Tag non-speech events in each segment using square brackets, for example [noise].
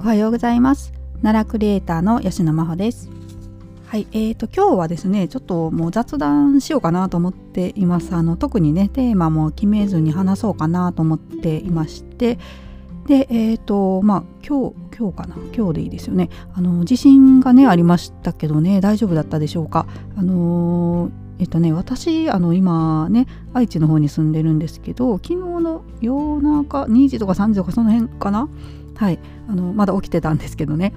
おはようございます。奈良クリエイターの吉野真帆です。はいえーと今日はですねちょっともう雑談しようかなと思っています。あの特にねテーマも決めずに話そうかなと思っていまして。でえっ、ー、とまあ今日今日かな？今日でいいですよね。あの地震がねありましたけどね大丈夫だったでしょうか？あのーえっとね、私あの今ね愛知の方に住んでるんですけど昨日の夜中2時とか3時とかその辺かな？はい。あのまだ起きてたんですけどね。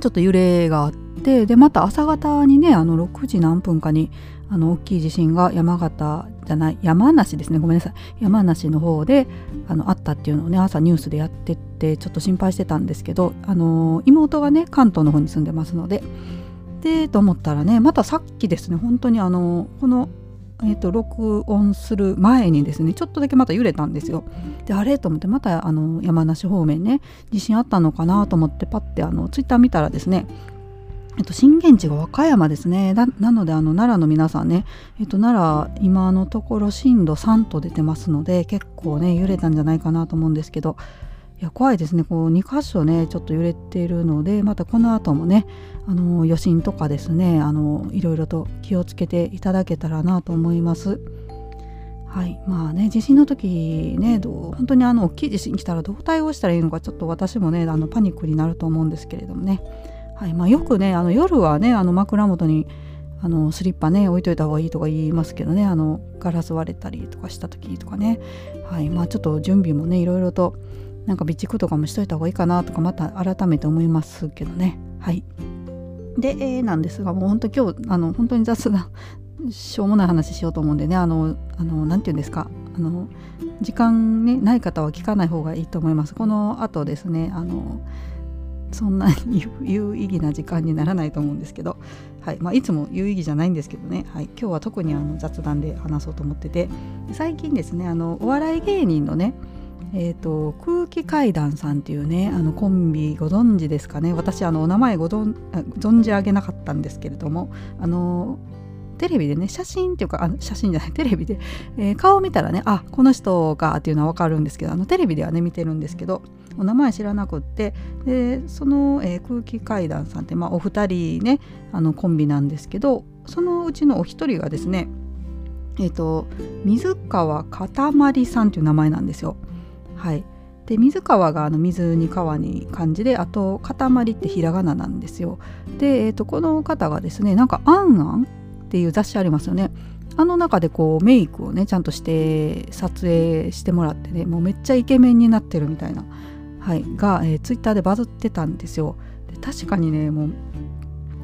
ちょっと揺れがあってでまた朝方にねあの6時何分かにあの大きい地震が山形じゃない山梨ですね。ごめんなさい。山梨の方であのあったっていうのをね朝ニュースでやってってちょっと心配してたんですけどあの妹がね関東の方に住んでますので。でと思ったらねまたさっきですね本当にあのこの、えーと、録音する前にですねちょっとだけまた揺れたんですよ。であれ？と思ってまたあの山梨方面ね地震あったのかなと思ってパッてあのツイッター見たらですねえっと、震源地が和歌山ですねなのであの奈良の皆さんね、えっと、奈良今のところ震度3と出てますので結構ね揺れたんじゃないかなと思うんですけどいや怖いですね。こう2箇所ねちょっと揺れているのでまたこの後もねあの余震とかですねあのいろいろと気をつけていただけたらなと思います。はい。まあね地震の時ねどう本当にあの大きい地震来たらどう対応したらいいのかちょっと私もねあのパニックになると思うんですけれどもね、はい。まあ、よくねあの夜はねあの枕元にあのスリッパね置いといた方がいいとか言いますけどねあのガラス割れたりとかした時とかね。はい。まあちょっと準備もねいろいろとなんか備蓄とかもしといた方がいいかなとかまた改めて思いますけどね。はい。で、えー、なんですがもう本当今日あの本当に雑な [laughs] しょうもない話しようと思うんでねあのあのなんて言うんですか。あの時間、ね、ない方は聞かない方がいいと思います。この後ですねあのそんな [laughs] に有意義な時間にならないと思うんですけど、はい。まあ、いつも有意義じゃないんですけどね、はい、今日は特にあの雑談で話そうと思ってて。最近ですねあのお笑い芸人のねえーと、空気階段さんっていうねあのコンビご存知ですかね私あのお名前ご存存じ上げなかったんですけれどもあのテレビでね写真っていうかあ写真じゃない [laughs] テレビで、えー、顔を見たらねあこの人かっていうのは分かるんですけどあのテレビではね見てるんですけどお名前知らなくってでその、えー、空気階段さんって、まあ、お二人ねあのコンビなんですけどそのうちのお一人がですねえっ、ー、と水川かたまりさんという名前なんですよ。はい、で水川があの水に川に漢字であと塊ってひらがななんですよ。で、えー、とこの方がですねなんか「あんあん」っていう雑誌ありますよね。あの中でこうメイクをねちゃんとして撮影してもらってねもうめっちゃイケメンになってるみたいな、はい、が、えー、ツイッターでバズってたんですよ。で確かにねもう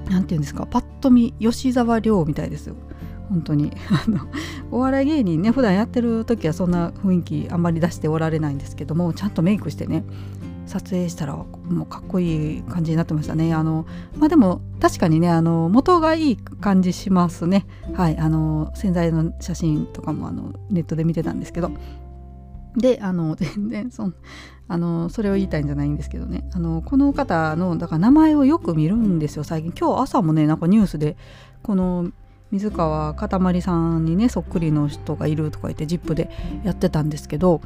何て言うんですかパッと見吉沢亮みたいですよ。本当に。[laughs] あのお笑い芸人ね普段やってる時はそんな雰囲気あんまり出しておられないんですけどもちゃんとメイクしてね撮影したらもうかっこいい感じになってましたね。あのまあでも確かにねあの元がいい感じしますね。はいあの洗剤の写真とかもあのネットで見てたんですけど。であの全然そあのそれを言いたいんじゃないんですけどね。あのこの方のだから名前をよく見るんですよ最近。今日朝もねなんかニュースでこの水川かたまりさんにねそっくりの人がいるとか言って「ZIP!」でやってたんですけど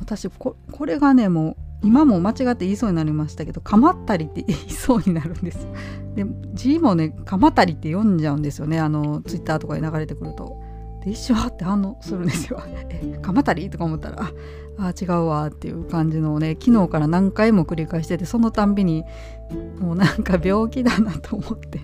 私これがねもう今も間違って言いそうになりましたけど「かまったり」って言いそうになるんですで字もね「かまったり」って読んじゃうんですよねあのツイッターとかに流れてくると。で一瞬はって反応するんですよ。[laughs] えかまったりとか思ったらあ違うわっていう感じのね昨日から何回も繰り返しててそのたんびにもうなんか病気だなと思って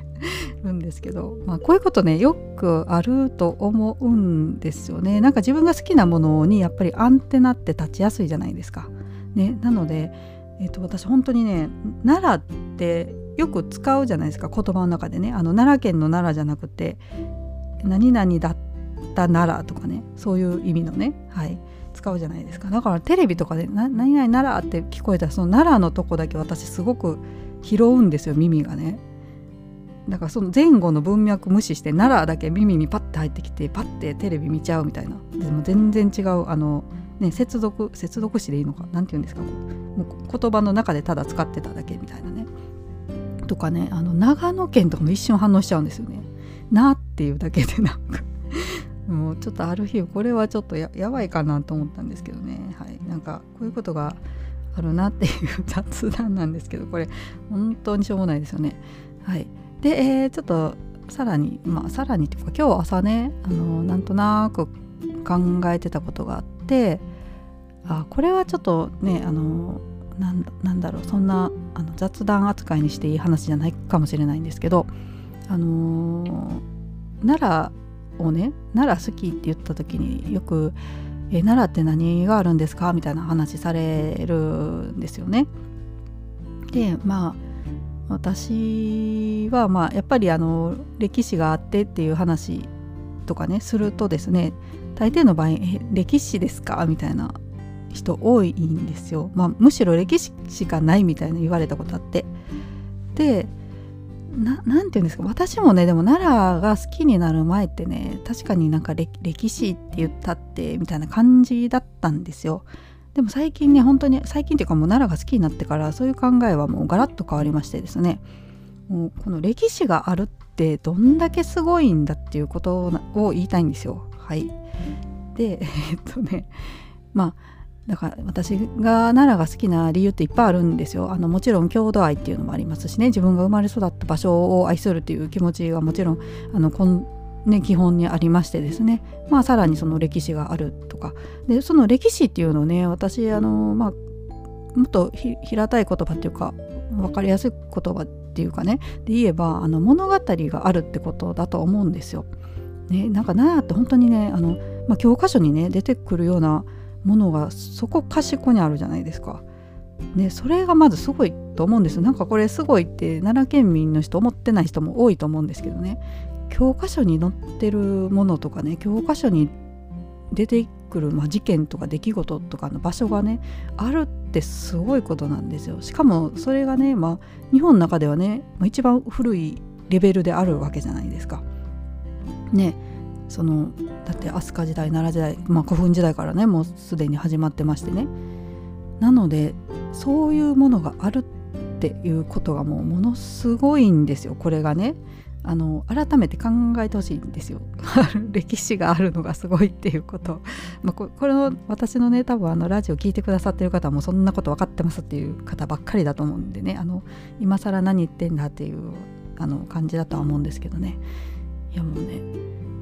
るんですけど、まあ、こういうことねよくあると思うんですよね。なんか自分が好きなものにやっぱりアンテナって立ちやすいじゃないですか。ね、なので、えーと、私本当にね奈良ってよく使うじゃないですか。言葉の中でね。あの奈良県の奈良じゃなくて何々だった奈良とかね。そういう意味のね、はい、使うじゃないですか。だからテレビとかで「何々奈良」って聞こえたらその奈良のとこだけ私すごく拾うんですよ耳がね。だからその前後の文脈無視して奈良だけ耳にパッて入ってきてパッてテレビ見ちゃうみたいな。でも全然違うあの、ね、接続接続詞でいいのか何て言うんですかもう言葉の中でただ使ってただけみたいなね。とかねあの長野県とかも一瞬反応しちゃうんですよね。なっていうだけでなんか。[laughs] もうちょっとある日これはちょっとやばいかなと思ったんですけどね、はい、なんかこういうことがあるなっていう雑談なんですけどこれ本当にしょうもないですよね。はい、で、えー、ちょっとさらにまあさらにっていうか今日朝ねあのなんとなく考えてたことがあってあこれはちょっとねあのなんだろうそんなあの雑談扱いにしていい話じゃないかもしれないんですけどあのー、奈良をね奈良好きって言った時によく「え奈良って何があるんですか?」みたいな話されるんですよね。でまあ私はまあやっぱりあの歴史があってっていう話とかねするとですね大抵の場合「歴史ですか?」みたいな人多いんですよ、まあ、むしろ歴史しかないみたいな言われたことあって。で何て言うんですか？私もねでも奈良が好きになる前ってね確かになんか歴史って言ったってみたいな感じだったんですよ。でも最近ね本当に最近っていうかもう奈良が好きになってからそういう考えはもうガラッと変わりましてですね。もうこの歴史があるってどんだけすごいんだっていうことを言いたいんですよ。はい。でえっとねまあだから私が奈良が好きな理由っていっぱいあるんですよ。あのもちろん郷土愛っていうのもありますしね。自分が生まれ育った場所を愛するっていう気持ちはもちろんあのこん、ね、基本にありましてですね。まあさらにその歴史があるとか。でその歴史っていうのをね私あのまあもっと平たい言葉っていうか分かりやすい言葉っていうかね。で言えばあの物語があるってことだと思うんですよ。ね、なんか奈良って本当にねあの、まあ、教科書にね出てくるようなものがそこかしこにあるじゃないですか。ね、それがまずすごいと思うんです。なんかこれすごいって奈良県民の人思ってない人も多いと思うんですけどね。教科書に載ってるものとかね教科書に出てくる、まあ、事件とか出来事とかの場所がねあるってすごいことなんですよ。しかもそれがね、まあ、日本の中ではね、まあ、一番古いレベルであるわけじゃないですか。ねそのだって飛鳥時代奈良時代、まあ、古墳時代からねもうすでに始まってましてね。なのでそういうものがあるっていうことがもうものすごいんですよこれがね。あの改めて考えてほしいんですよ。[laughs] 歴史があるのがすごいっていうこと、まあ、これの私のね多分あのラジオ聞いてくださってる方もそんなこと分かってますっていう方ばっかりだと思うんでね。あの今更何言ってんだっていうあの感じだとは思うんですけどね。いやもうね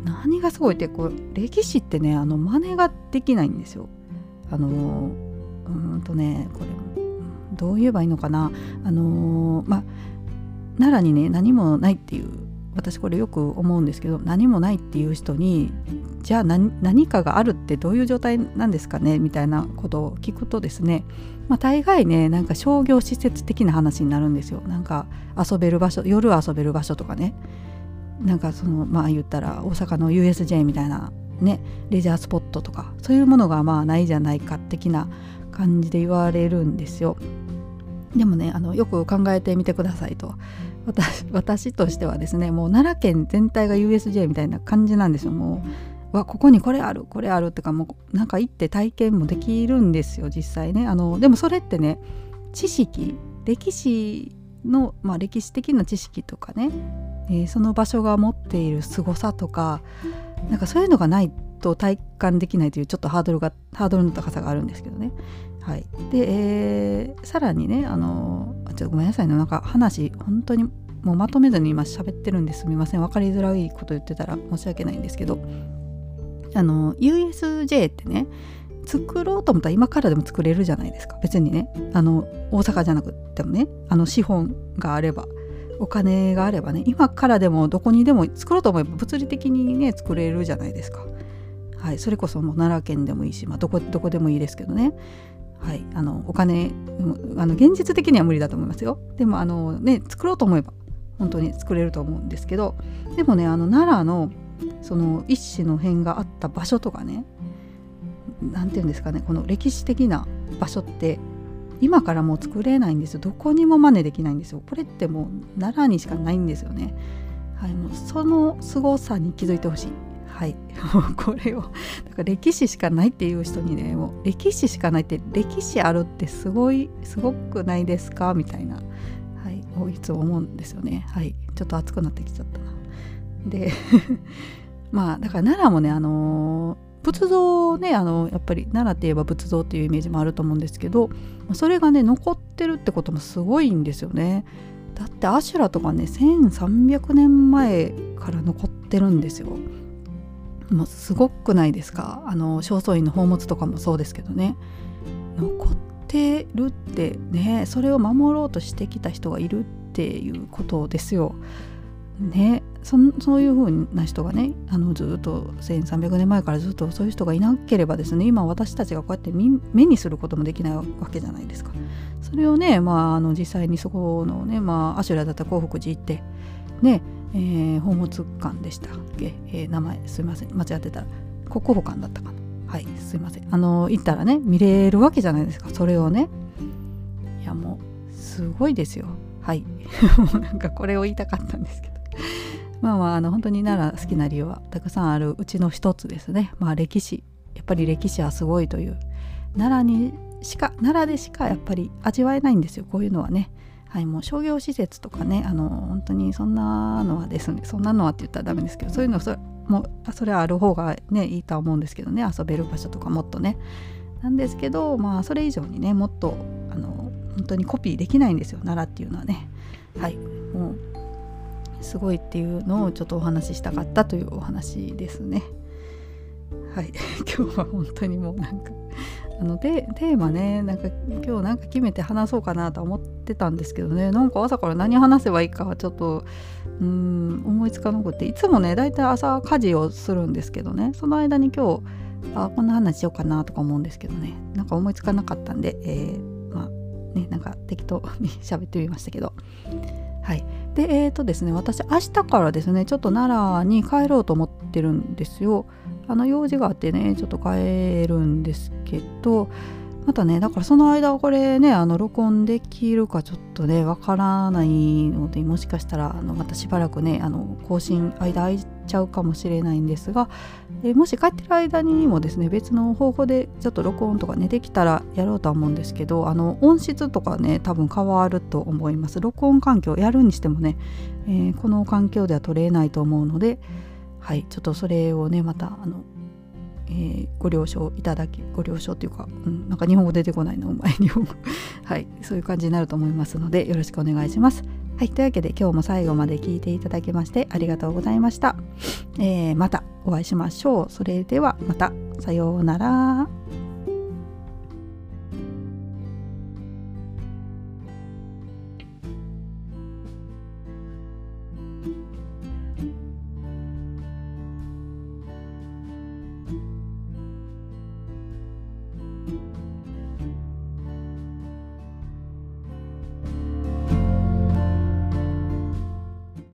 何がすごいってこう歴史ってねあの真似ができないんですよ。あのうんとねこれどう言えばいいのかな。あのまあ奈良にね何もないっていう私これよく思うんですけど何もないっていう人にじゃあ何かがあるってどういう状態なんですかねみたいなことを聞くとですねまあ大概ねなんか商業施設的な話になるんですよ。なんか遊べる場所夜遊べる場所とかね。なんかそのまあ言ったら大阪の USJ みたいなねレジャースポットとかそういうものがまあないじゃないか的な感じで言われるんですよ。でもねあのよく考えてみてくださいと。私私としてはですねもう奈良県全体が USJ みたいな感じなんですよ。もうわここにこれあるこれあるってかもうなんか行って体験もできるんですよ実際ね。あのでもそれってね知識歴史の、まあ、歴史的な知識とかねえー、その場所が持っている凄さとかなんかそういうのがないと体感できないというちょっとハードルがハードルの高さがあるんですけどね。はい、で、えー、さらにねあのちょっとごめんなさいね。なんか話本当にもうまとめずに今喋ってるんですみません。分かりづらいこと言ってたら申し訳ないんですけど。あの USJ ってね作ろうと思ったら今からでも作れるじゃないですか。別にね。あの大阪じゃなくてもね。あの資本があればお金があればね。今からでもどこにでも作ろうと思えば物理的にね作れるじゃないですか。はい、それこそもう奈良県でもいいし、まあ、どこどこでもいいですけどね。はい、あのお金あの現実的には無理だと思いますよ。でもあの、ね、作ろうと思えば本当に作れると思うんですけどでもねあの奈良のその一種の辺があった場所とかね何て言うんですかねこの歴史的な場所って今からもう作れないんですよ。どこにも真似できないんですよ。これってもう奈良にしかないんですよね。はいもうその凄さに気づいてほしい。はい。[laughs] もうこれをだから歴史しかないっていう人にねもう歴史しかないって歴史あるってすごいすごくないですか？みたいなはいつも思うんですよね。はい。ちょっと熱くなってきちゃったな。で [laughs] まあだから奈良もねあの仏像ねあのやっぱり奈良って言えば仏像っていうイメージもあると思うんですけどそれがね残ってるってこともすごいんですよね。だってアシュラとかね1300年前から残ってるんですよ。もうすごくないですか。あの正倉院の宝物とかもそうですけどね。残ってるってねそれを守ろうとしてきた人がいるっていうことですよ。ねそそういう風な人がねあのずっと1300年前からずっとそういう人がいなければですね今私たちがこうやって目にすることもできないわけじゃないですか。それをね、まあ、あの実際にそこのね、まあ、アシュラだったら興福寺行ってね、えー、宝物館でしたっけ、えー、名前すいません間違ってたら国宝館だったかなはいすいません。あの行ったらね見れるわけじゃないですか。それをね。いやもうすごいですよ。はい。[laughs] もうなんかこれを言いたかったんですけど。まあまああの本当に奈良好きな理由はたくさんあるうちの一つですね。まあ歴史。やっぱり歴史はすごいという。奈良にしか奈良でしかやっぱり味わえないんですよ。こういうのはね。はいもう商業施設とかね。あの本当にそんなのはですね。そんなのはって言ったらダメですけどそういうのそもうそれはある方がねいいとは思うんですけどね。遊べる場所とかもっとね。なんですけどまあそれ以上にねもっとあの本当にコピーできないんですよ。奈良っていうのはね。はい。もうすごいっていうのをちょっとお話ししたかったというお話ですね。はい。[laughs] 今日は本当にもうなんかあのテーマねなんか今日なんか決めて話そうかなと思ってたんですけどね。なんか朝から何話せばいいかはちょっとうん思いつかなくていつもねだいたい朝家事をするんですけどね。その間に今日あこんな話しようかなとか思うんですけどね。なんか思いつかなかったんで、えー、まあねなんか適当に喋ってみましたけど。はい。でえーとですね私明日からですねちょっと奈良に帰ろうと思ってるんですよあの用事があってねちょっと帰るんですけどまたねだからその間これねあの録音できるかちょっとねわからないのでもしかしたらあのまたしばらくねあの更新間空いちゃうかもしれないんですが、えもし帰ってる間にもですね別の方法でちょっと録音とかねできたらやろうとは思うんですけどあの音質とかね多分変わると思います。録音環境やるにしてもね、えー、この環境では取れないと思うのではいちょっとそれをねまたあのえー、ご了承いただきご了承というか、うん、なんか日本語出てこないのお前 [laughs] 日本語はいそういう感じになると思いますのでよろしくお願いしますはい、というわけで今日も最後まで聞いていただきましてありがとうございました。えー、またお会いしましょう。それではまた。さようなら。